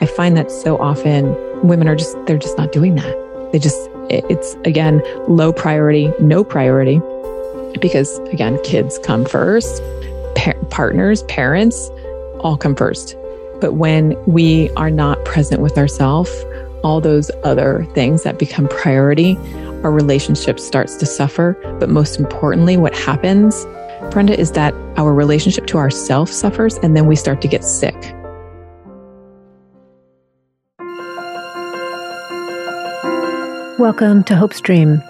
I find that so often women are just, they're just not doing that. They just, it's again, low priority, no priority, because again, kids come first, par- partners, parents all come first. But when we are not present with ourselves, all those other things that become priority, our relationship starts to suffer. But most importantly, what happens, Brenda, is that our relationship to ourself suffers and then we start to get sick. Welcome to Hopestream,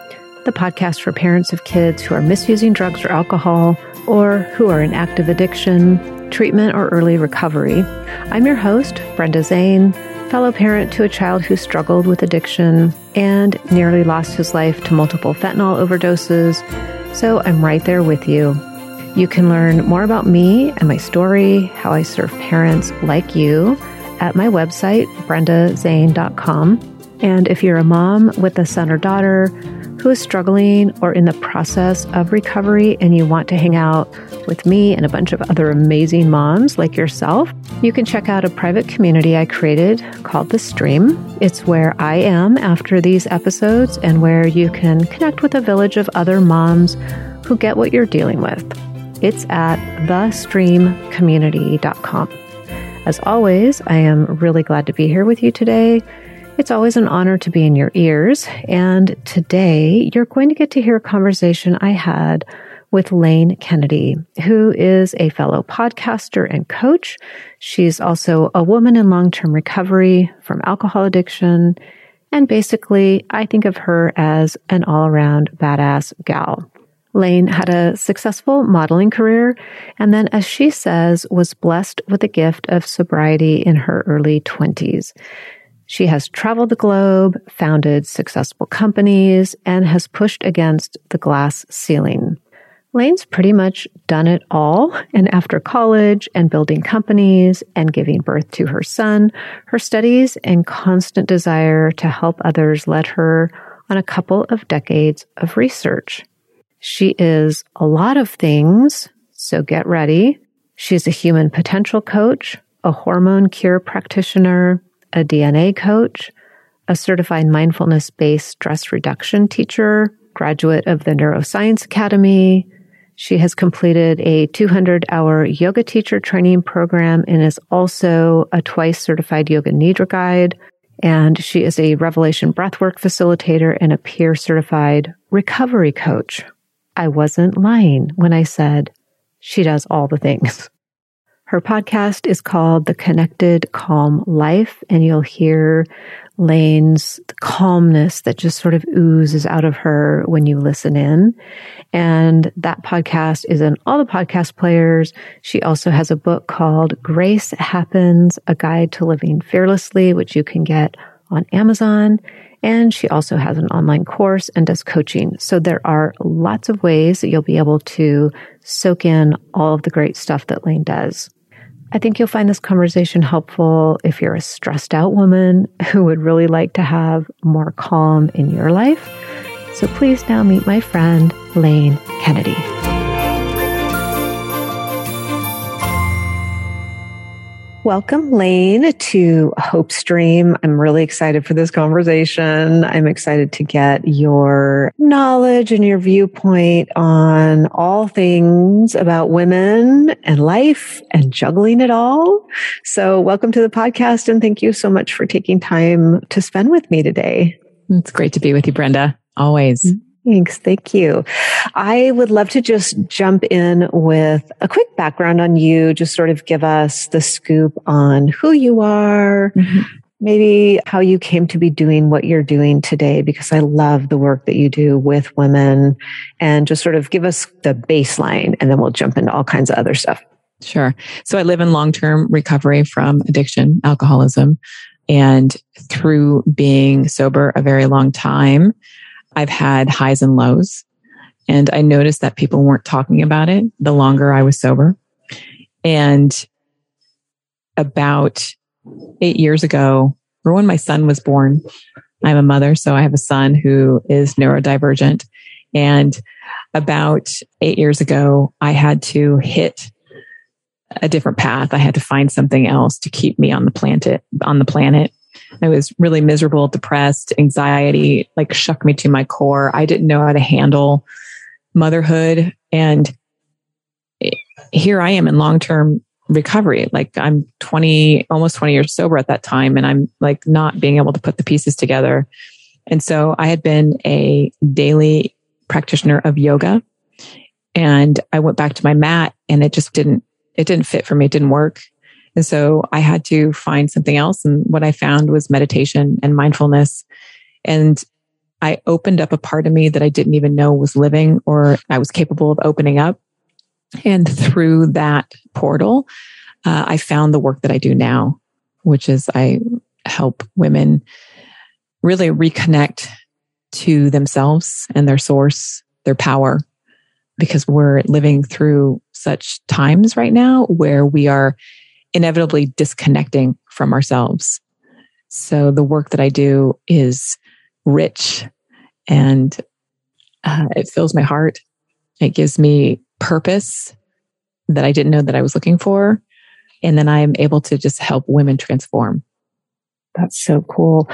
the podcast for parents of kids who are misusing drugs or alcohol or who are in active addiction, treatment, or early recovery. I'm your host, Brenda Zane, fellow parent to a child who struggled with addiction and nearly lost his life to multiple fentanyl overdoses. So I'm right there with you. You can learn more about me and my story, how I serve parents like you, at my website, brendazane.com. And if you're a mom with a son or daughter who is struggling or in the process of recovery and you want to hang out with me and a bunch of other amazing moms like yourself, you can check out a private community I created called The Stream. It's where I am after these episodes and where you can connect with a village of other moms who get what you're dealing with. It's at thestreamcommunity.com. As always, I am really glad to be here with you today it's always an honor to be in your ears. And today you're going to get to hear a conversation I had with Lane Kennedy, who is a fellow podcaster and coach. She's also a woman in long term recovery from alcohol addiction. And basically, I think of her as an all around badass gal. Lane had a successful modeling career and then, as she says, was blessed with the gift of sobriety in her early 20s. She has traveled the globe, founded successful companies, and has pushed against the glass ceiling. Lane's pretty much done it all. And after college and building companies and giving birth to her son, her studies and constant desire to help others led her on a couple of decades of research. She is a lot of things, so get ready. She's a human potential coach, a hormone cure practitioner, a DNA coach, a certified mindfulness based stress reduction teacher, graduate of the Neuroscience Academy. She has completed a 200 hour yoga teacher training program and is also a twice certified yoga nidra guide. And she is a revelation breathwork facilitator and a peer certified recovery coach. I wasn't lying when I said she does all the things. Her podcast is called The Connected Calm Life, and you'll hear Lane's calmness that just sort of oozes out of her when you listen in. And that podcast is in all the podcast players. She also has a book called Grace Happens, a guide to living fearlessly, which you can get on Amazon. And she also has an online course and does coaching. So there are lots of ways that you'll be able to soak in all of the great stuff that Lane does. I think you'll find this conversation helpful if you're a stressed out woman who would really like to have more calm in your life. So please now meet my friend, Lane Kennedy. Welcome, Lane, to Hopestream. I'm really excited for this conversation. I'm excited to get your knowledge and your viewpoint on all things about women and life and juggling it all. So, welcome to the podcast and thank you so much for taking time to spend with me today. It's great to be with you, Brenda. Always. Mm-hmm. Thanks. Thank you. I would love to just jump in with a quick background on you, just sort of give us the scoop on who you are, mm-hmm. maybe how you came to be doing what you're doing today, because I love the work that you do with women and just sort of give us the baseline and then we'll jump into all kinds of other stuff. Sure. So I live in long term recovery from addiction, alcoholism. And through being sober a very long time, I've had highs and lows. And I noticed that people weren't talking about it the longer I was sober. And about eight years ago, or when my son was born, I'm a mother, so I have a son who is neurodivergent. And about eight years ago, I had to hit a different path. I had to find something else to keep me on the planet, on the planet. I was really miserable, depressed, anxiety like shook me to my core. I didn't know how to handle motherhood. And here I am in long term recovery. Like I'm 20, almost 20 years sober at that time. And I'm like not being able to put the pieces together. And so I had been a daily practitioner of yoga and I went back to my mat and it just didn't, it didn't fit for me. It didn't work. And so I had to find something else. And what I found was meditation and mindfulness. And I opened up a part of me that I didn't even know was living or I was capable of opening up. And through that portal, uh, I found the work that I do now, which is I help women really reconnect to themselves and their source, their power, because we're living through such times right now where we are inevitably disconnecting from ourselves. So the work that I do is rich and uh, it fills my heart. It gives me purpose that I didn't know that I was looking for. And then I'm able to just help women transform. That's so cool.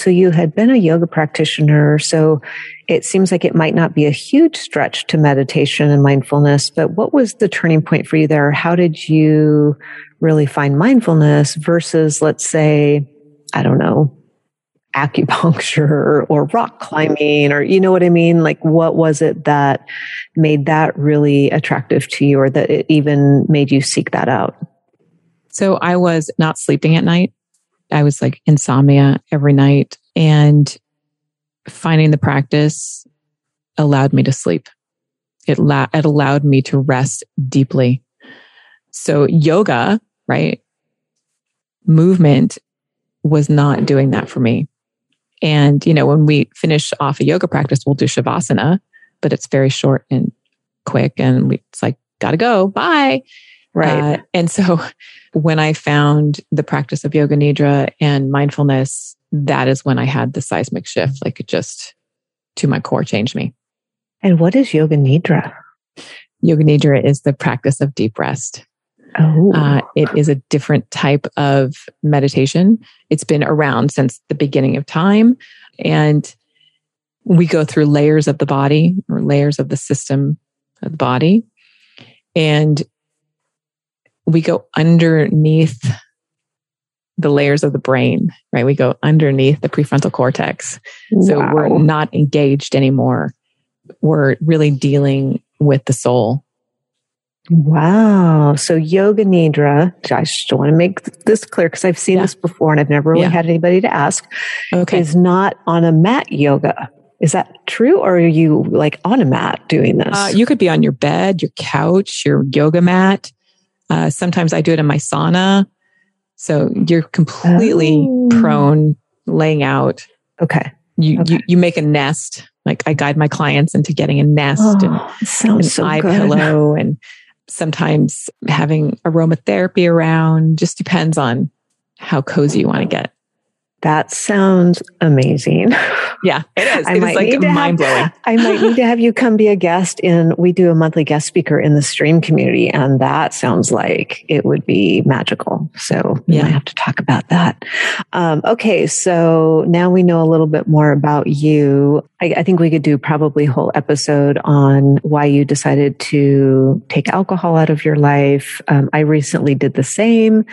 So you had been a yoga practitioner. So it seems like it might not be a huge stretch to meditation and mindfulness, but what was the turning point for you there? How did you really find mindfulness versus, let's say, I don't know, acupuncture or rock climbing or you know what I mean? Like what was it that made that really attractive to you or that it even made you seek that out? So I was not sleeping at night. I was like insomnia every night and finding the practice allowed me to sleep. It, la- it allowed me to rest deeply. So yoga, right? Movement was not doing that for me. And, you know, when we finish off a yoga practice, we'll do Shavasana, but it's very short and quick. And we, it's like, gotta go. Bye. Right. Uh, and so when I found the practice of yoga nidra and mindfulness, that is when I had the seismic shift, like it just to my core changed me. And what is yoga nidra? Yoga nidra is the practice of deep rest. Oh. Uh, it is a different type of meditation. It's been around since the beginning of time. And we go through layers of the body or layers of the system of the body. And we go underneath the layers of the brain, right? We go underneath the prefrontal cortex. So wow. we're not engaged anymore. We're really dealing with the soul. Wow. So yoga nidra, I just want to make this clear because I've seen yeah. this before and I've never really yeah. had anybody to ask, okay. is not on a mat yoga. Is that true? Or are you like on a mat doing this? Uh, you could be on your bed, your couch, your yoga mat. Uh, sometimes I do it in my sauna. So you're completely oh. prone, laying out. Okay. You, okay. you you make a nest. Like I guide my clients into getting a nest oh, and an so eye good. pillow and sometimes having aromatherapy around. Just depends on how cozy you want to get. That sounds amazing. Yeah, it is. I it might is like mind blowing. I might need to have you come be a guest in, we do a monthly guest speaker in the stream community, and that sounds like it would be magical. So yeah, I have to talk about that. Um, okay, so now we know a little bit more about you. I, I think we could do probably a whole episode on why you decided to take alcohol out of your life. Um, I recently did the same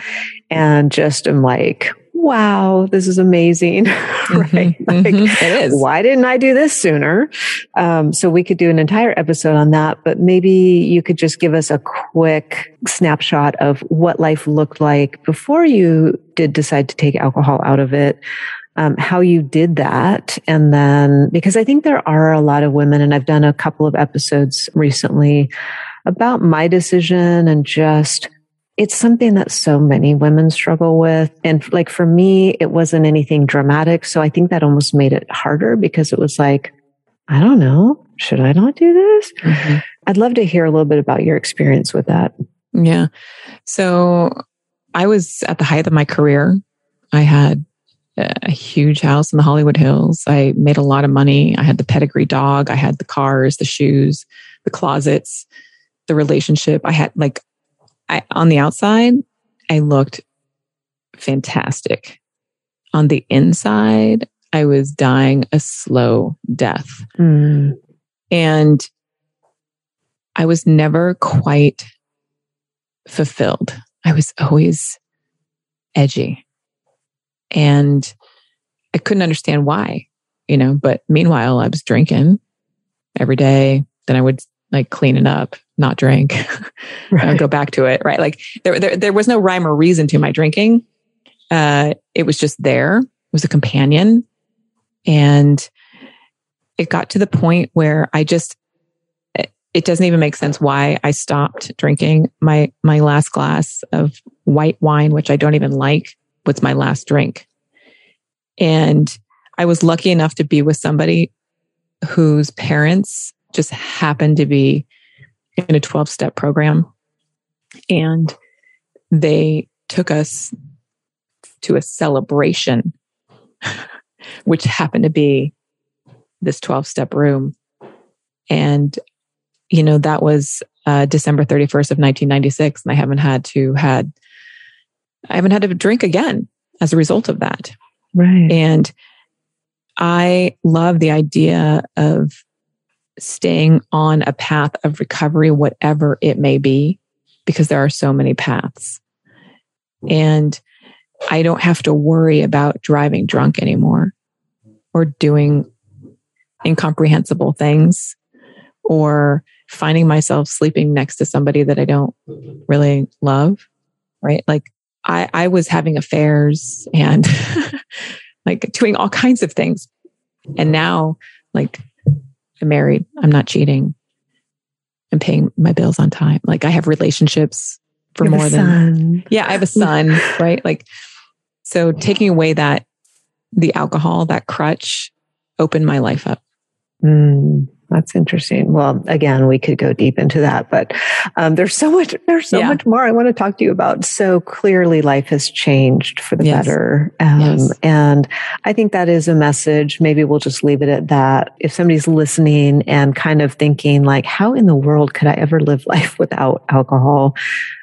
and just am like, wow, this is amazing. right? Mm-hmm, like, mm-hmm. It is. Why didn't I do this sooner? Um, so we could do an entire episode on that, but maybe you could just give us a quick snapshot of what life looked like before you did decide to take alcohol out of it. Um, how you did that. And then, because I think there are a lot of women, and I've done a couple of episodes recently about my decision and just it's something that so many women struggle with. And like for me, it wasn't anything dramatic. So I think that almost made it harder because it was like, I don't know, should I not do this? Mm-hmm. I'd love to hear a little bit about your experience with that. Yeah. So I was at the height of my career. I had a huge house in the Hollywood Hills. I made a lot of money. I had the pedigree dog. I had the cars, the shoes, the closets, the relationship. I had like I, on the outside, I looked fantastic. On the inside, I was dying a slow death. Mm. And I was never quite fulfilled. I was always edgy. And I couldn't understand why, you know, but meanwhile, I was drinking every day. Then I would like clean it up, not drink, right. go back to it. Right. Like there, there, there was no rhyme or reason to my drinking. Uh, it was just there. It was a companion. And it got to the point where I just, it doesn't even make sense why I stopped drinking. My, my last glass of white wine, which I don't even like, was my last drink. And I was lucky enough to be with somebody whose parents just happened to be in a 12 step program. And they took us to a celebration, which happened to be this 12 step room. And, you know, that was uh, December 31st of 1996. And I haven't had to had, I haven't had to drink again as a result of that. Right. And I love the idea of staying on a path of recovery, whatever it may be, because there are so many paths. And I don't have to worry about driving drunk anymore or doing incomprehensible things or finding myself sleeping next to somebody that I don't really love. Right. Like I, I was having affairs and like doing all kinds of things. And now, like, I'm married, I'm not cheating, I'm paying my bills on time. Like, I have relationships for more than, yeah, I have a son, right? Like, so taking away that, the alcohol, that crutch opened my life up. Mm. That's interesting. Well, again, we could go deep into that, but um, there's so much. There's so yeah. much more I want to talk to you about. So clearly, life has changed for the yes. better, um, yes. and I think that is a message. Maybe we'll just leave it at that. If somebody's listening and kind of thinking, like, how in the world could I ever live life without alcohol?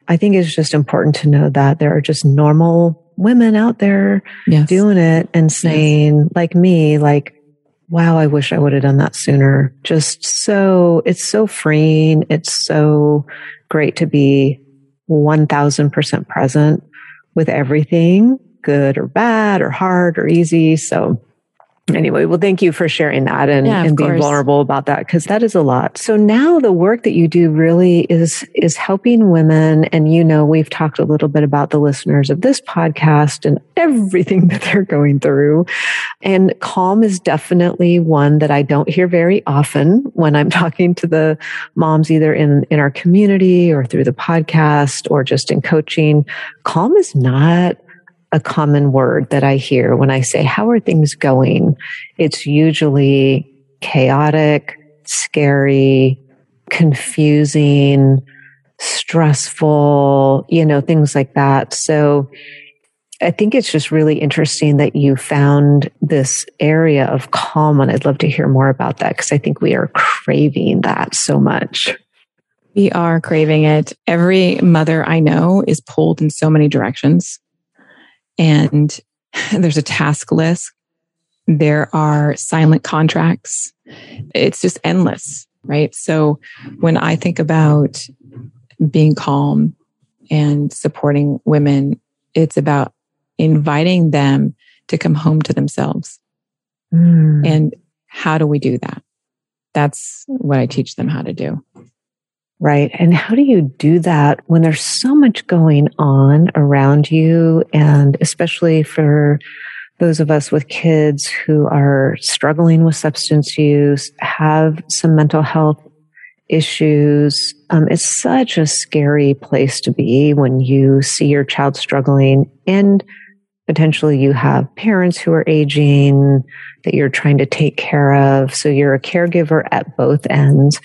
I think it's just important to know that there are just normal women out there yes. doing it and saying, like me, like wow, I wish I would have done that sooner. Just so, it's so freeing. It's so great to be 1000% present with everything, good or bad or hard or easy. So Anyway, well, thank you for sharing that and, yeah, and being course. vulnerable about that because that is a lot. So now the work that you do really is is helping women. And you know, we've talked a little bit about the listeners of this podcast and everything that they're going through. And calm is definitely one that I don't hear very often when I'm talking to the moms, either in in our community or through the podcast or just in coaching. Calm is not a common word that I hear when I say, How are things going? It's usually chaotic, scary, confusing, stressful, you know, things like that. So I think it's just really interesting that you found this area of calm. And I'd love to hear more about that because I think we are craving that so much. We are craving it. Every mother I know is pulled in so many directions and there's a task list. There are silent contracts. It's just endless, right? So when I think about being calm and supporting women, it's about inviting them to come home to themselves. Mm. And how do we do that? That's what I teach them how to do. Right. And how do you do that when there's so much going on around you? And especially for those of us with kids who are struggling with substance use, have some mental health issues. Um, it's such a scary place to be when you see your child struggling and potentially you have parents who are aging that you're trying to take care of. So you're a caregiver at both ends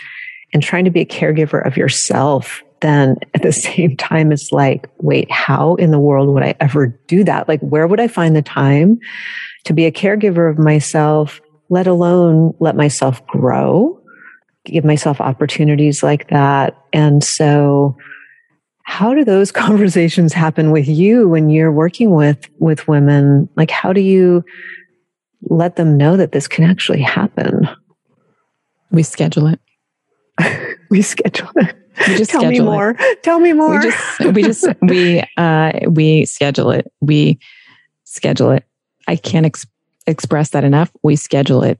and trying to be a caregiver of yourself then at the same time it's like wait how in the world would i ever do that like where would i find the time to be a caregiver of myself let alone let myself grow give myself opportunities like that and so how do those conversations happen with you when you're working with with women? Like how do you let them know that this can actually happen? We schedule it. we schedule it. We just Tell me more. It. Tell me more. We just we just we uh we schedule it. We schedule it. I can't ex- express that enough. We schedule it.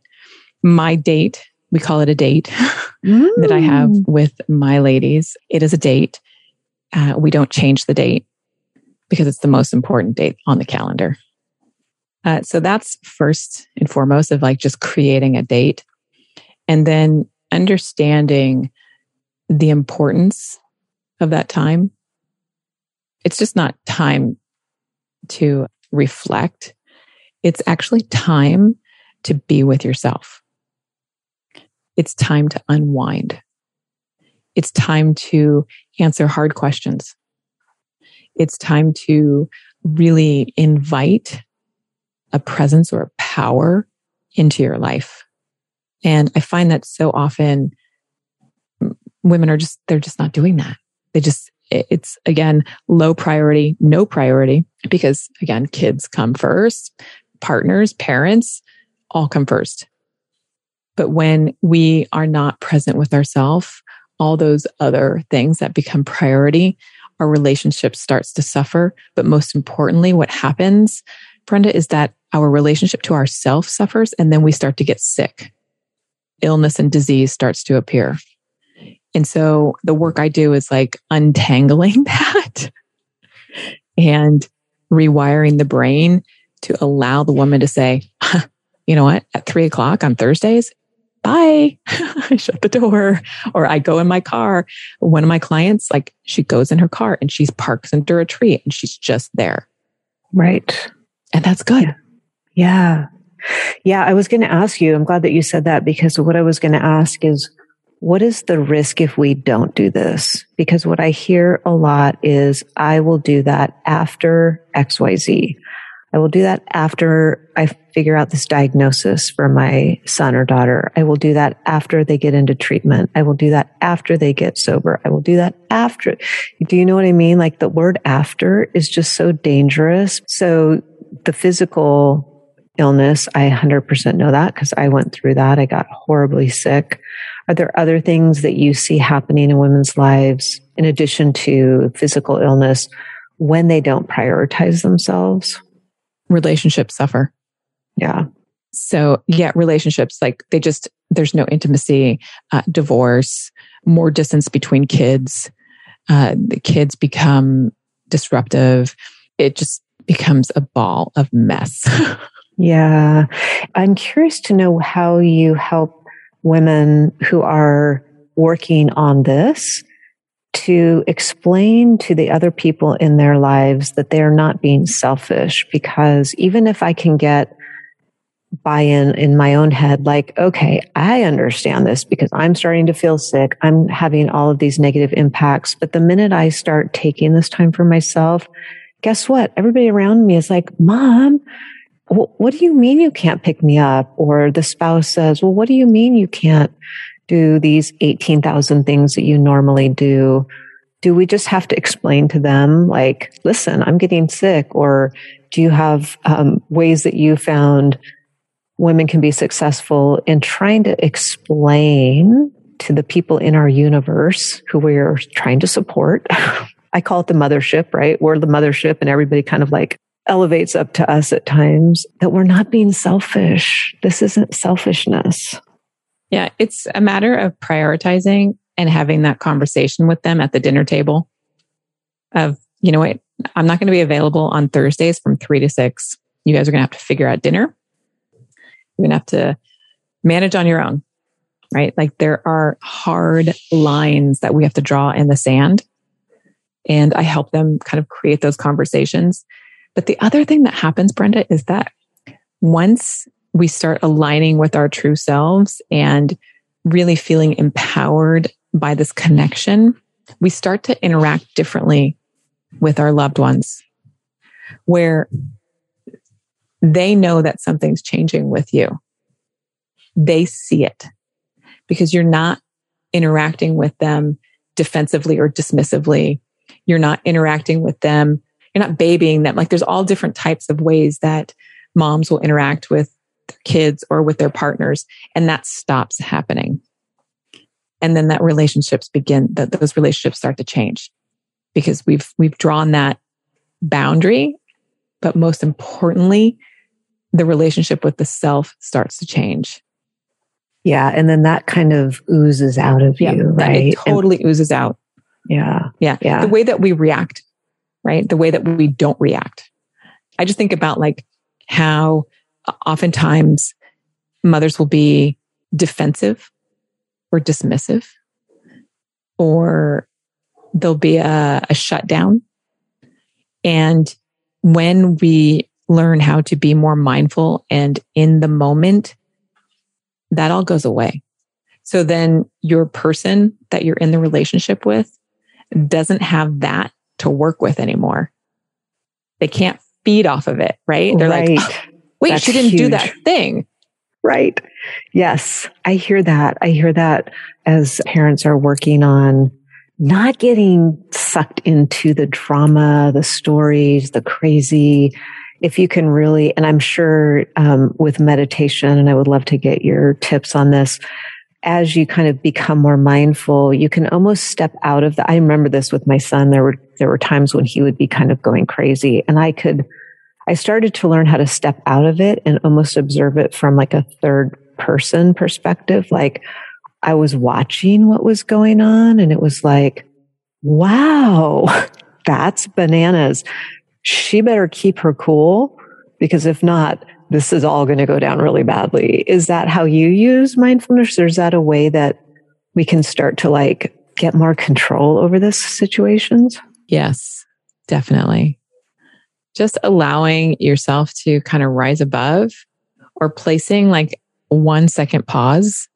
My date, we call it a date mm. that I have mm. with my ladies. It is a date. Uh, we don't change the date because it's the most important date on the calendar. Uh, so that's first and foremost of like just creating a date and then understanding the importance of that time. It's just not time to reflect. It's actually time to be with yourself. It's time to unwind. It's time to answer hard questions. It's time to really invite a presence or a power into your life. And I find that so often women are just, they're just not doing that. They just, it's again, low priority, no priority, because again, kids come first, partners, parents all come first. But when we are not present with ourselves, all those other things that become priority, our relationship starts to suffer. But most importantly, what happens, Brenda, is that our relationship to ourself suffers and then we start to get sick. Illness and disease starts to appear. And so the work I do is like untangling that and rewiring the brain to allow the woman to say, you know what, at three o'clock on Thursdays, bye. I shut the door or I go in my car. One of my clients, like she goes in her car and she's parked under a tree and she's just there. Right. And that's good. Yeah. Yeah. I was going to ask you, I'm glad that you said that because what I was going to ask is, what is the risk if we don't do this? Because what I hear a lot is I will do that after XYZ. I will do that after I figure out this diagnosis for my son or daughter. I will do that after they get into treatment. I will do that after they get sober. I will do that after. Do you know what I mean? Like the word after is just so dangerous. So the physical illness, I 100% know that because I went through that. I got horribly sick. Are there other things that you see happening in women's lives in addition to physical illness when they don't prioritize themselves? Relationships suffer. Yeah. So, yeah, relationships like they just, there's no intimacy, uh, divorce, more distance between kids. Uh, the kids become disruptive. It just becomes a ball of mess. yeah. I'm curious to know how you help women who are working on this to explain to the other people in their lives that they're not being selfish because even if I can get buy in in my own head like okay i understand this because i'm starting to feel sick. I'm having all of these negative impacts. But the minute i start taking this time for myself guess what? Everybody around me is like mom what do you mean you can't pick me up or the spouse says well what do you mean you can't do these 18,000 things that you normally do do we just have to explain to them like listen i'm getting sick or do you have um, ways that you found women can be successful in trying to explain to the people in our universe who we're trying to support. I call it the mothership, right? We're the mothership and everybody kind of like elevates up to us at times that we're not being selfish. This isn't selfishness. Yeah, it's a matter of prioritizing and having that conversation with them at the dinner table of, you know what, I'm not going to be available on Thursdays from three to six. You guys are going to have to figure out dinner. You're going to have to manage on your own, right? Like there are hard lines that we have to draw in the sand. And I help them kind of create those conversations. But the other thing that happens, Brenda, is that once we start aligning with our true selves and really feeling empowered by this connection, we start to interact differently with our loved ones, where they know that something's changing with you. They see it because you're not interacting with them defensively or dismissively. You're not interacting with them. You're not babying them. Like there's all different types of ways that moms will interact with their kids or with their partners. And that stops happening. And then that relationships begin, that those relationships start to change because we've, we've drawn that boundary. But most importantly, the relationship with the self starts to change. Yeah. And then that kind of oozes out of yeah, you, right? It totally and, oozes out. Yeah. Yeah. Yeah. The way that we react, right? The way that we don't react. I just think about like how oftentimes mothers will be defensive or dismissive, or there'll be a, a shutdown. And when we learn how to be more mindful and in the moment, that all goes away. So then your person that you're in the relationship with doesn't have that to work with anymore. They can't feed off of it, right? They're right. like, oh, wait, That's she didn't huge. do that thing. Right. Yes. I hear that. I hear that as parents are working on not getting sucked into the drama, the stories, the crazy. If you can really, and I'm sure um, with meditation, and I would love to get your tips on this, as you kind of become more mindful, you can almost step out of the, I remember this with my son. There were, there were times when he would be kind of going crazy and I could, I started to learn how to step out of it and almost observe it from like a third person perspective. Like I was watching what was going on and it was like, wow, that's bananas. She better keep her cool because if not, this is all going to go down really badly. Is that how you use mindfulness or is that a way that we can start to like get more control over this situations? Yes, definitely. Just allowing yourself to kind of rise above or placing like one second pause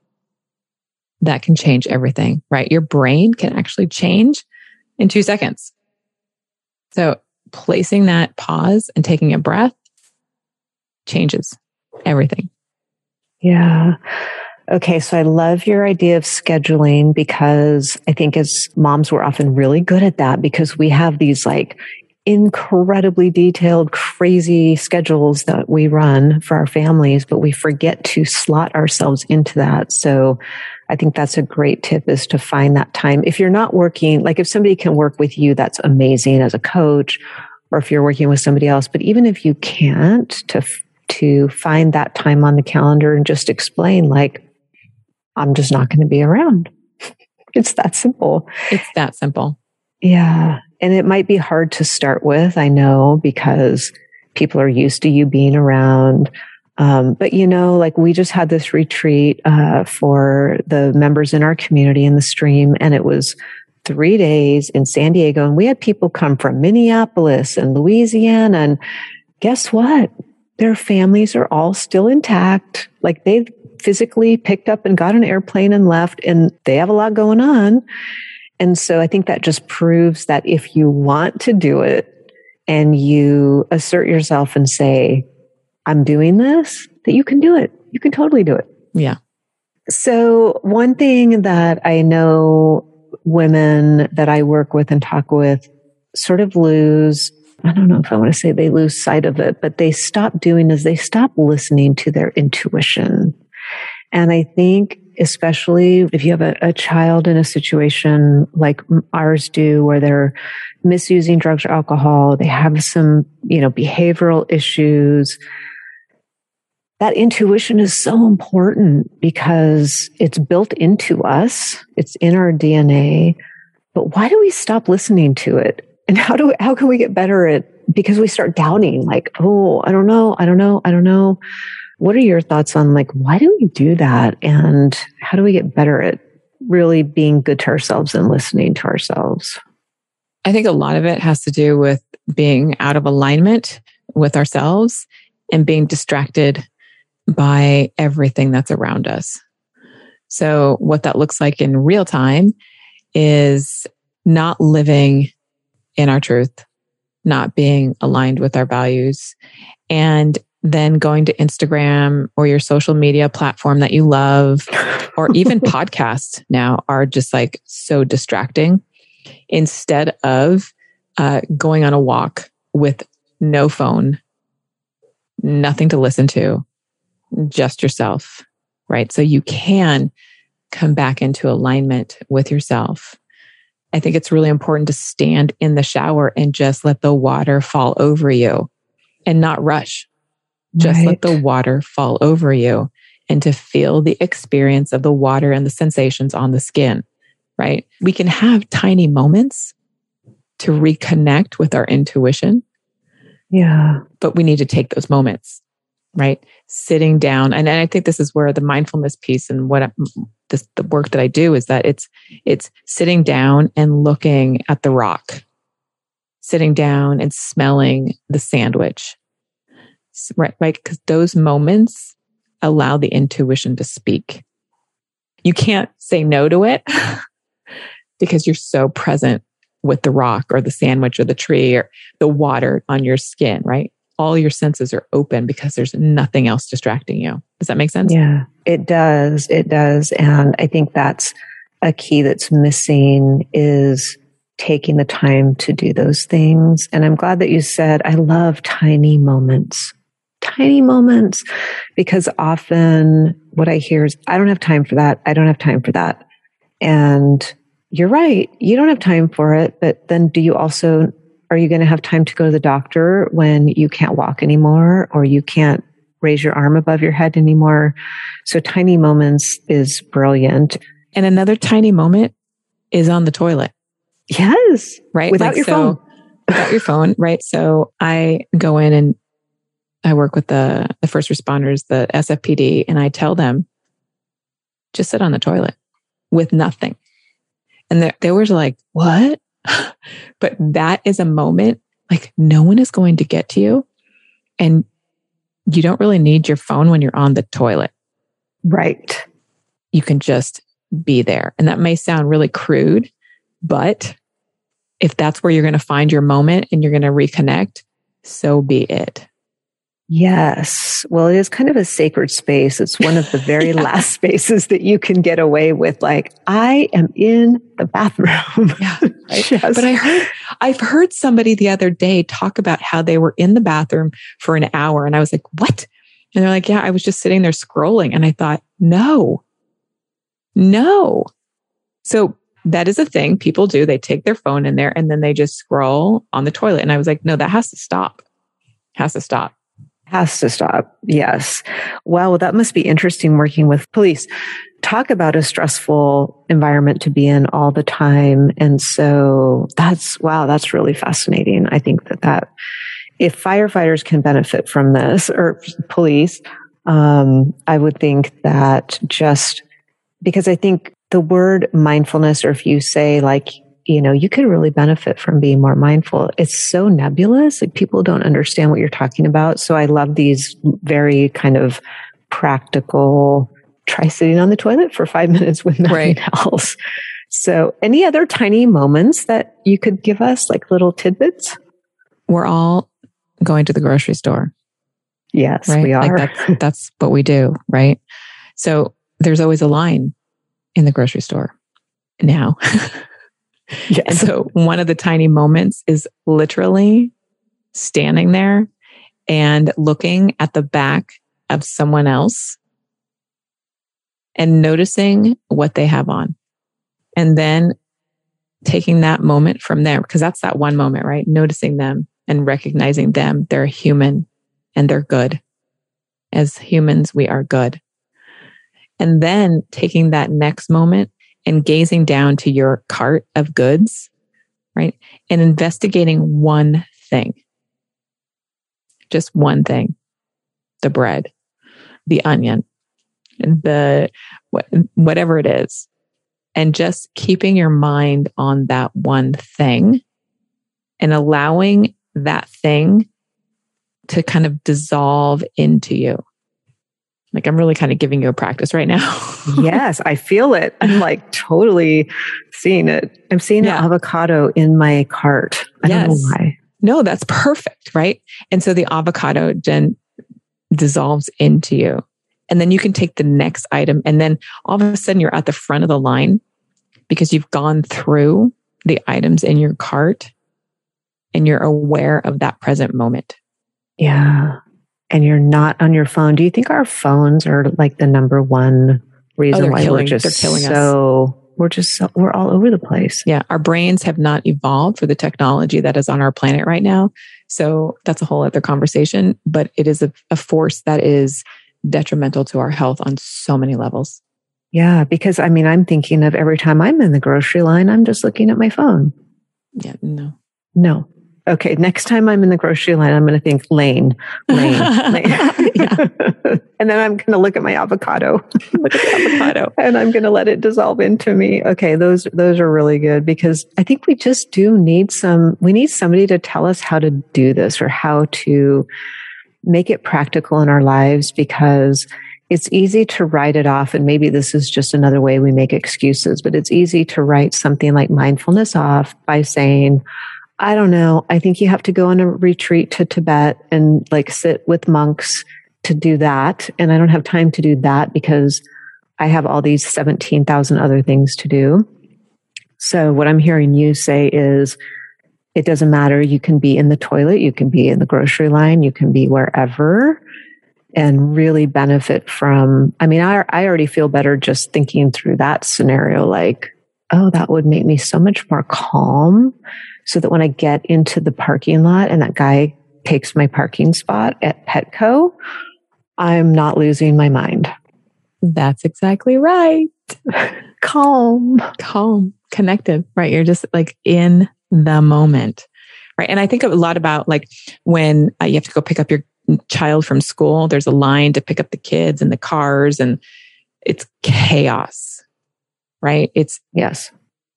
that can change everything, right? Your brain can actually change in two seconds. So placing that pause and taking a breath changes everything. Yeah. Okay. So I love your idea of scheduling because I think as moms, we're often really good at that because we have these like incredibly detailed, crazy schedules that we run for our families, but we forget to slot ourselves into that. So I think that's a great tip is to find that time. If you're not working, like if somebody can work with you, that's amazing as a coach or if you're working with somebody else. But even if you can't to to find that time on the calendar and just explain, like, I'm just not going to be around. it's that simple. It's that simple. Yeah. And it might be hard to start with, I know, because people are used to you being around. Um, but you know, like we just had this retreat uh, for the members in our community in the stream, and it was three days in San Diego, and we had people come from Minneapolis and Louisiana, and guess what? their families are all still intact. Like they've physically picked up and got an airplane and left, and they have a lot going on. And so I think that just proves that if you want to do it and you assert yourself and say, I'm doing this, that you can do it. You can totally do it. Yeah. So one thing that I know women that I work with and talk with sort of lose I don't know if I want to say they lose sight of it, but they stop doing is they stop listening to their intuition. And I think especially if you have a, a, child in a situation like ours do where they're misusing drugs or alcohol, they have some, you know, behavioral issues. That intuition is so important because it's built into us. It's in our DNA. But why do we stop listening to it? And how do we, how can we get better at because we start doubting like, oh, I don't know, I don't know, I don't know. What are your thoughts on like why do we do that and how do we get better at really being good to ourselves and listening to ourselves? I think a lot of it has to do with being out of alignment with ourselves and being distracted by everything that's around us. So, what that looks like in real time is not living in our truth, not being aligned with our values, and then going to Instagram or your social media platform that you love, or even podcasts now are just like so distracting instead of uh, going on a walk with no phone, nothing to listen to, just yourself, right? So you can come back into alignment with yourself. I think it's really important to stand in the shower and just let the water fall over you and not rush. Just right. let the water fall over you and to feel the experience of the water and the sensations on the skin, right? We can have tiny moments to reconnect with our intuition. Yeah. But we need to take those moments, right? Sitting down. And, and I think this is where the mindfulness piece and what this, the work that I do is that it's, it's sitting down and looking at the rock, sitting down and smelling the sandwich, right? Right. Cause those moments allow the intuition to speak. You can't say no to it because you're so present with the rock or the sandwich or the tree or the water on your skin, right? All your senses are open because there's nothing else distracting you. Does that make sense? Yeah, it does. It does. And I think that's a key that's missing is taking the time to do those things. And I'm glad that you said, I love tiny moments, tiny moments, because often what I hear is, I don't have time for that. I don't have time for that. And you're right. You don't have time for it. But then do you also, are you going to have time to go to the doctor when you can't walk anymore or you can't raise your arm above your head anymore? So tiny moments is brilliant. And another tiny moment is on the toilet. Yes. Right. Without like, your so, phone. without your phone. Right. So I go in and I work with the, the first responders, the SFPD, and I tell them, just sit on the toilet with nothing. And they, they were like, what? but that is a moment like no one is going to get to you. And you don't really need your phone when you're on the toilet. Right. You can just be there. And that may sound really crude, but if that's where you're going to find your moment and you're going to reconnect, so be it. Yes. Well, it is kind of a sacred space. It's one of the very yeah. last spaces that you can get away with, like, I am in the bathroom. yeah. yes. But I heard, I've heard somebody the other day talk about how they were in the bathroom for an hour. And I was like, what? And they're like, yeah, I was just sitting there scrolling. And I thought, no, no. So that is a thing people do. They take their phone in there and then they just scroll on the toilet. And I was like, no, that has to stop. Has to stop. Has to stop. Yes. Wow. That must be interesting working with police. Talk about a stressful environment to be in all the time. And so that's, wow, that's really fascinating. I think that that, if firefighters can benefit from this or police, um, I would think that just because I think the word mindfulness, or if you say like you know, you could really benefit from being more mindful. It's so nebulous. Like people don't understand what you're talking about. So I love these very kind of practical, try sitting on the toilet for five minutes with nothing right. else. So any other tiny moments that you could give us, like little tidbits? We're all going to the grocery store. Yes, right? we are. Like that's, that's what we do, right? So there's always a line in the grocery store now. Yes. so one of the tiny moments is literally standing there and looking at the back of someone else and noticing what they have on. And then taking that moment from there, because that's that one moment, right? Noticing them and recognizing them. They're human and they're good. As humans, we are good. And then taking that next moment and gazing down to your cart of goods, right? And investigating one thing, just one thing, the bread, the onion, and the whatever it is, and just keeping your mind on that one thing and allowing that thing to kind of dissolve into you. Like I'm really kind of giving you a practice right now. yes, I feel it. I'm like totally seeing it. I'm seeing yeah. avocado in my cart. I yes. don't know why. No, that's perfect, right? And so the avocado then dissolves into you. And then you can take the next item and then all of a sudden you're at the front of the line because you've gone through the items in your cart and you're aware of that present moment. Yeah. And you're not on your phone. Do you think our phones are like the number one reason oh, why killing, we're just they're killing so us. we're just so, we're all over the place. Yeah, our brains have not evolved for the technology that is on our planet right now. So that's a whole other conversation, but it is a, a force that is detrimental to our health on so many levels. Yeah, because I mean, I'm thinking of every time I'm in the grocery line, I'm just looking at my phone. Yeah, no. No, okay, next time I'm in the grocery line, I'm going to think lane, lane, lane. and then I'm going to look at my avocado. look at the avocado. and I'm going to let it dissolve into me. Okay, those those are really good because I think we just do need some we need somebody to tell us how to do this or how to make it practical in our lives because it's easy to write it off and maybe this is just another way we make excuses, but it's easy to write something like mindfulness off by saying I don't know. I think you have to go on a retreat to Tibet and like sit with monks to do that. And I don't have time to do that because I have all these 17,000 other things to do. So what I'm hearing you say is it doesn't matter. You can be in the toilet. You can be in the grocery line. You can be wherever and really benefit from. I mean, I, I already feel better just thinking through that scenario. Like, oh, that would make me so much more calm so that when I get into the parking lot and that guy takes my parking spot at Petco, I'm not losing my mind. That's exactly right. Calm. Calm, connected, right? You're just like in the moment, right? And I think a lot about like when uh, you have to go pick up your child from school, there's a line to pick up the kids and the cars, and it's chaos, right? It's, yes,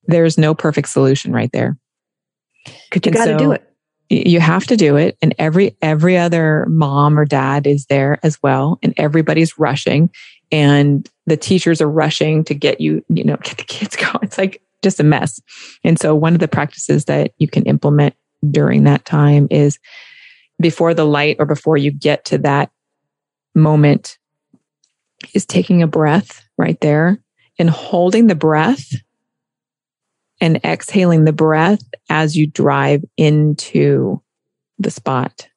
there's no perfect solution right there. Because you got to so do it. You have to do it. And every, every other mom or dad is there as well. And everybody's rushing and the teachers are rushing to get you, you know, get the kids going. It's like just a mess. And so one of the practices that you can implement during that time is before the light or before you get to that moment is taking a breath right there and holding the breath and exhaling the breath as you drive into the spot.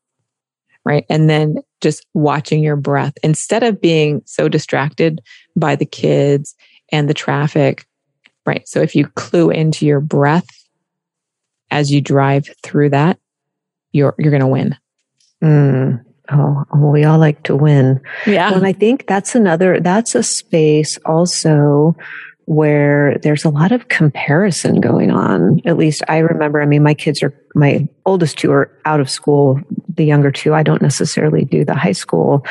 Right. And then just watching your breath instead of being so distracted by the kids and the traffic. Right. So if you clue into your breath as you drive through that, you're, you're going to win. Mm. Oh, we all like to win. Yeah. Well, and I think that's another, that's a space also where there's a lot of comparison going on. At least I remember, I mean, my kids are, my oldest two are out of school. The younger two, I don't necessarily do the high school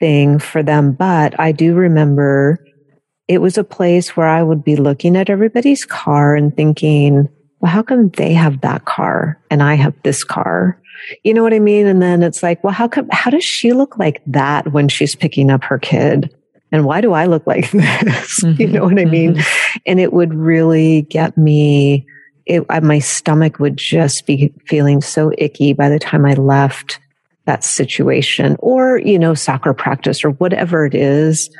thing for them, but I do remember it was a place where I would be looking at everybody's car and thinking, well, how come they have that car and I have this car? You know what I mean? And then it's like, well, how come, how does she look like that when she's picking up her kid? And why do I look like this? Mm-hmm, you know what I mean? Mm-hmm. And it would really get me, it, I, my stomach would just be feeling so icky by the time I left that situation or, you know, soccer practice or whatever it is.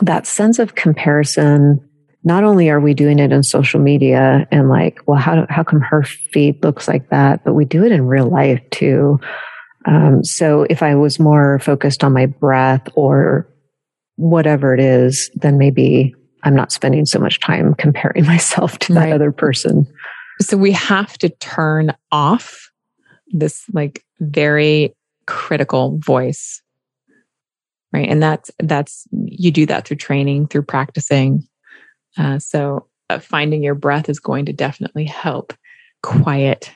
That sense of comparison, not only are we doing it in social media and like, well, how, how come her feed looks like that? But we do it in real life too. Um, so if I was more focused on my breath or whatever it is, then maybe I'm not spending so much time comparing myself to that right. other person. So we have to turn off this like very critical voice. Right. And that's, that's, you do that through training, through practicing. Uh, so uh, finding your breath is going to definitely help quiet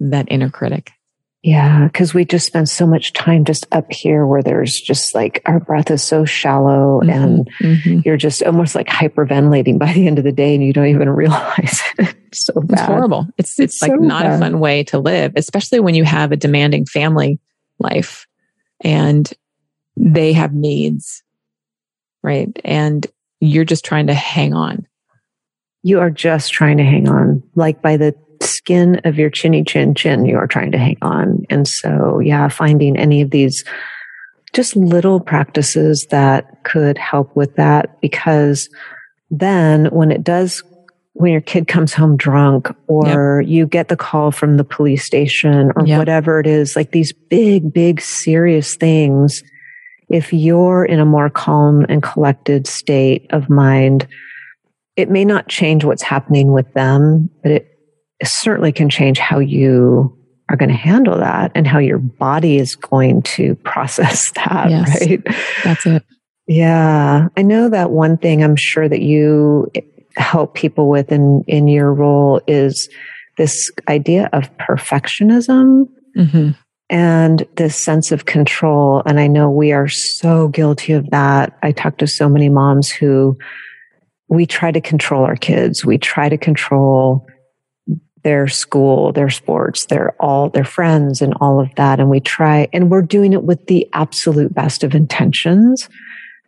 that inner critic. Yeah, because we just spend so much time just up here where there's just like our breath is so shallow mm-hmm, and mm-hmm. you're just almost like hyperventilating by the end of the day and you don't even realize it. It's so bad. It's horrible. It's it's, it's like so not bad. a fun way to live, especially when you have a demanding family life and they have needs. Right. And you're just trying to hang on. You are just trying to hang on. Like by the skin of your chinny chin chin you are trying to hang on. And so, yeah, finding any of these just little practices that could help with that because then when it does when your kid comes home drunk or yep. you get the call from the police station or yep. whatever it is, like these big, big, serious things. If you're in a more calm and collected state of mind, it may not change what's happening with them, but it certainly can change how you are going to handle that and how your body is going to process that, yes, right? That's it. Yeah. I know that one thing I'm sure that you help people with in, in your role is this idea of perfectionism mm-hmm. and this sense of control. And I know we are so guilty of that. I talk to so many moms who we try to control our kids. We try to control their school, their sports, their all their friends and all of that. And we try, and we're doing it with the absolute best of intentions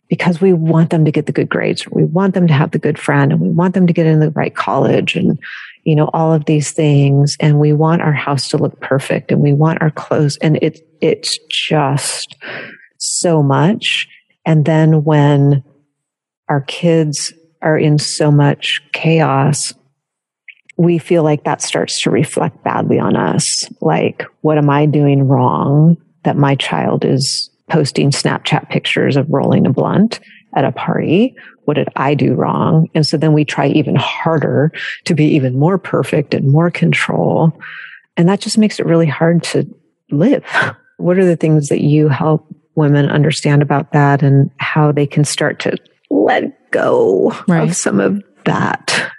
because we want them to get the good grades. We want them to have the good friend and we want them to get in the right college and, you know, all of these things. And we want our house to look perfect and we want our clothes. And it, it's just so much. And then when our kids are in so much chaos, we feel like that starts to reflect badly on us. Like, what am I doing wrong that my child is posting Snapchat pictures of rolling a blunt at a party. What did I do wrong? And so then we try even harder to be even more perfect and more control. And that just makes it really hard to live. What are the things that you help women understand about that and how they can start to let go right. of some of that?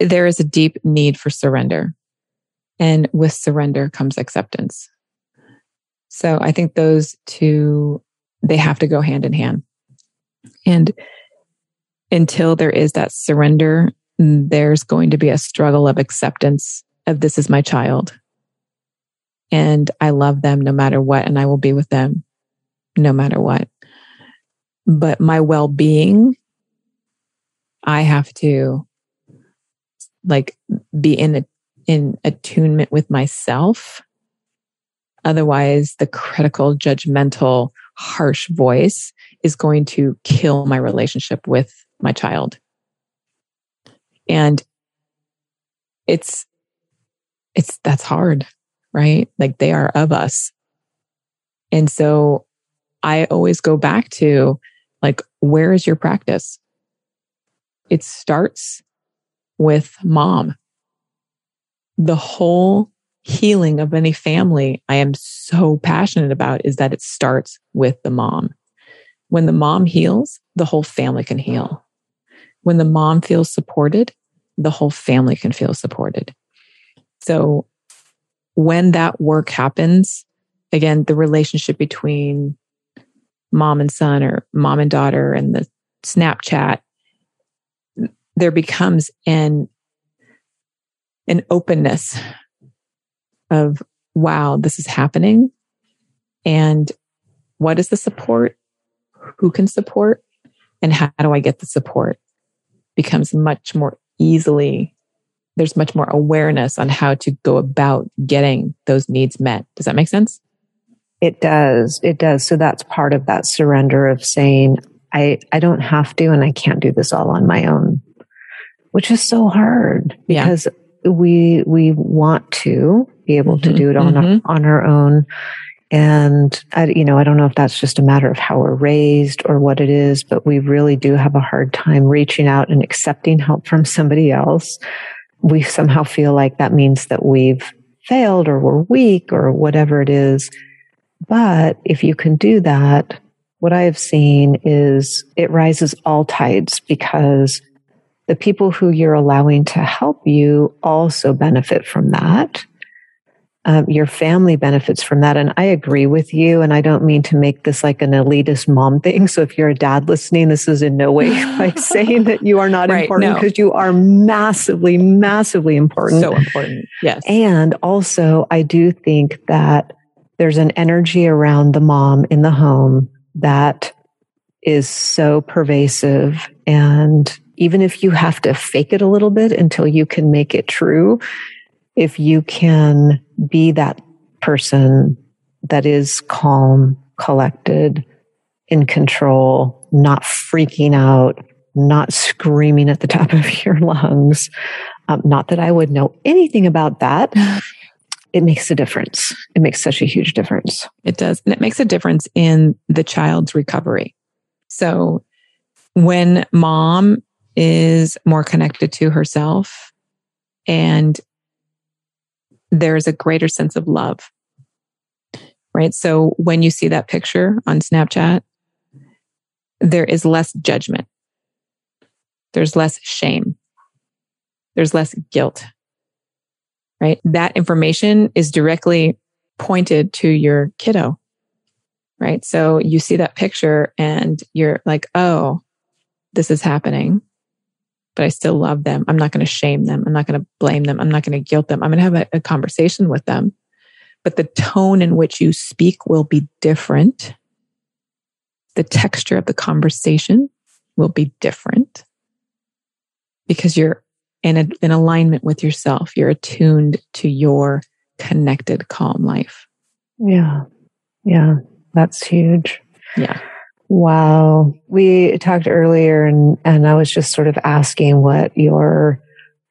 There is a deep need for surrender. And with surrender comes acceptance. So I think those two, they have to go hand in hand. And until there is that surrender, there's going to be a struggle of acceptance of this is my child. And I love them no matter what, and I will be with them no matter what. But my well being, I have to like be in a, in attunement with myself Otherwise, the critical, judgmental, harsh voice is going to kill my relationship with my child. And it's, it's, that's hard, right? Like they are of us. And so I always go back to like, where is your practice? It starts with mom. The whole healing of any family I am so passionate about is that it starts with the mom. When the mom heals, the whole family can heal. When the mom feels supported, the whole family can feel supported. So when that work happens, again, the relationship between mom and son or mom and daughter and the Snapchat, there becomes an an openness of, wow, this is happening. And what is the support? Who can support? And how do I get the support? Becomes much more easily, there's much more awareness on how to go about getting those needs met. Does that make sense? It does. It does. So that's part of that surrender of saying, I, I don't have to and I can't do this all on my own, which is so hard because yeah. we, we want to, be able mm-hmm, to do it on mm-hmm. our, on our own. And I, you know, I don't know if that's just a matter of how we're raised or what it is, but we really do have a hard time reaching out and accepting help from somebody else. We somehow feel like that means that we've failed or we're weak or whatever it is. But if you can do that, what I have seen is it rises all tides because the people who you're allowing to help you also benefit from that um, your family benefits from that. And I agree with you. And I don't mean to make this like an elitist mom thing. So if you're a dad listening, this is in no way like saying that you are not right, important because no. you are massively, massively important. So important. Yes. And also, I do think that there's an energy around the mom in the home that is so pervasive. And even if you have to fake it a little bit until you can make it true, if you can be that person that is calm, collected, in control, not freaking out, not screaming at the top of your lungs, Um, not that I would know anything about that. It makes a difference. It makes such a huge difference. It does. And it makes a difference in the child's recovery. So when mom is more connected to herself and there's a greater sense of love, right? So when you see that picture on Snapchat, there is less judgment. There's less shame. There's less guilt, right? That information is directly pointed to your kiddo, right? So you see that picture and you're like, oh, this is happening, but I still love them. I'm not going to shame them. I'm not going to blame them. I'm not going to guilt them. I'm going to have a, a conversation with them. But the tone in which you speak will be different. The texture of the conversation will be different because you're in, a, in alignment with yourself. You're attuned to your connected, calm life. Yeah. Yeah. That's huge. Yeah. Wow. We talked earlier and, and I was just sort of asking what your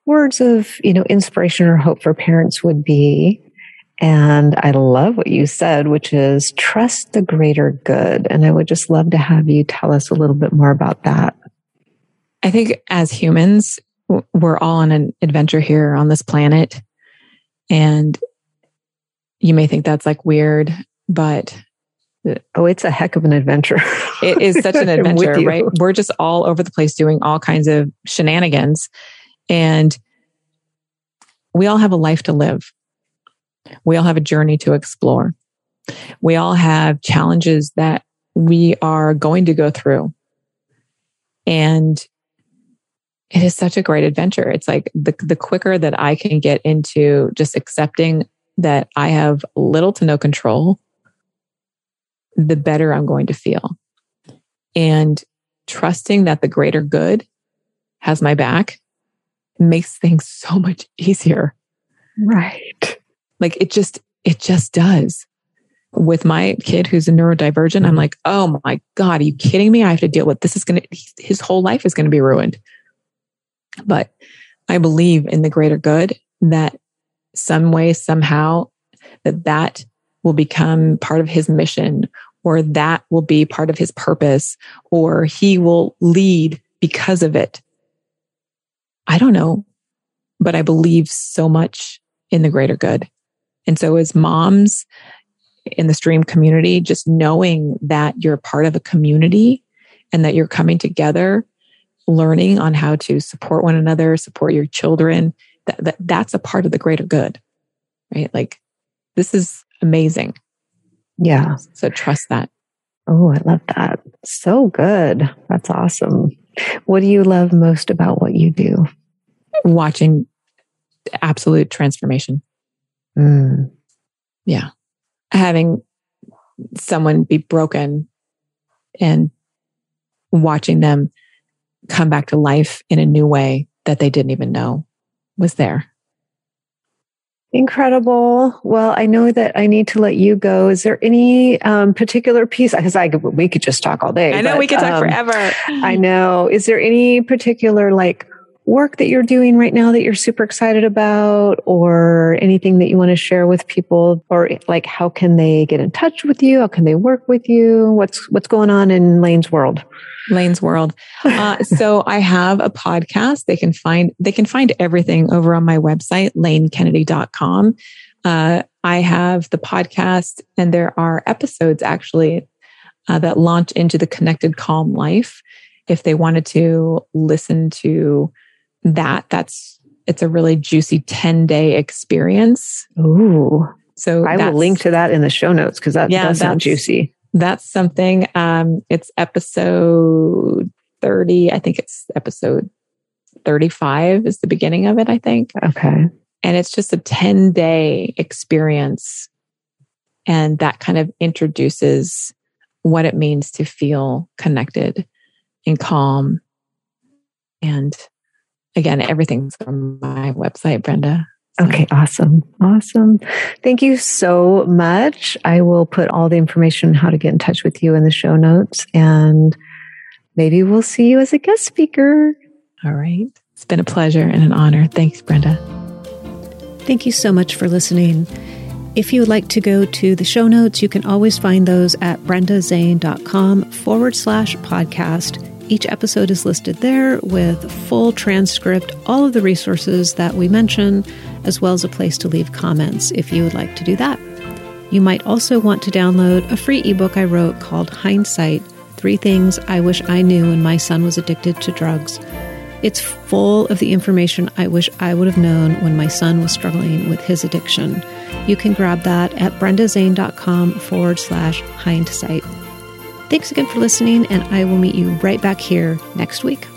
words of, you know, inspiration or hope for parents would be. And I love what you said, which is trust the greater good. And I would just love to have you tell us a little bit more about that. I think as humans, we're all on an adventure here on this planet. And you may think that's like weird, but oh, it's a heck of an adventure. it is such an adventure, right? We're just all over the place doing all kinds of shenanigans. And we all have a life to live. We all have a journey to explore. We all have challenges that we are going to go through. And it is such a great adventure. It's like the, the quicker that I can get into just accepting that I have little to no control, the better I'm going to feel. And trusting that the greater good has my back makes things so much easier. Right. Like it just, it just does. With my kid who's a neurodivergent, I'm like, oh my God, are you kidding me? I have to deal with this is going to, his whole life is going to be ruined. But I believe in the greater good that some way, somehow, that that will become part of his mission or that will be part of his purpose or he will lead because of it. I don't know, but I believe so much in the greater good. And so as moms in the stream community, just knowing that you're part of a community and that you're coming together learning on how to support one another, support your children, that, that that's a part of the greater good, right? Like this is amazing. Yeah. So trust that. Oh, I love that. So good. That's awesome. What do you love most about what you do? Watching absolute transformation. Mm. Yeah. Having someone be broken and watching them come back to life in a new way that they didn't even know was there. Incredible. Well, I know that I need to let you go. Is there any um, particular piece? Because I could we could just talk all day. I know but, we could talk um, forever. I know. Is there any particular like work that you're doing right now that you're super excited about or anything that you want to share with people or like how can they get in touch with you? How can they work with you? What's what's going on in lane's world? Lane's world. Uh, so i have a podcast. They can find they can find everything over on my website lanekennedy.com uh, i have the podcast and there are episodes actually uh, that launch into the connected calm life if they wanted to listen to that that's it's a really juicy 10 day experience. Ooh. So I will link to that in the show notes because that yeah, does sound juicy. That's something. Um, it's episode 30. I think it's episode 35 is the beginning of it, I think. Okay. And it's just a 10 day experience. And that kind of introduces what it means to feel connected and calm and again, everything's on my website, Brenda. So. Okay, awesome. Awesome. Thank you so much. I will put all the information on how to get in touch with you in the show notes and maybe we'll see you as a guest speaker. All right. It's been a pleasure and an honor. Thanks, Brenda. Thank you so much for listening. If you would like to go to the show notes, you can always find those at brendazane.com forward slash podcast. Each episode is listed there with full transcript, all of the resources that we mention, as well as a place to leave comments if you would like to do that. You might also want to download a free ebook I wrote called Hindsight Three Things I Wish I Knew When My Son Was Addicted to Drugs. It's full of the information I wish I would have known when my son was struggling with his addiction. You can grab that at brendazane.com forward slash hindsight. Thanks again for listening, and I will meet you right back here next week.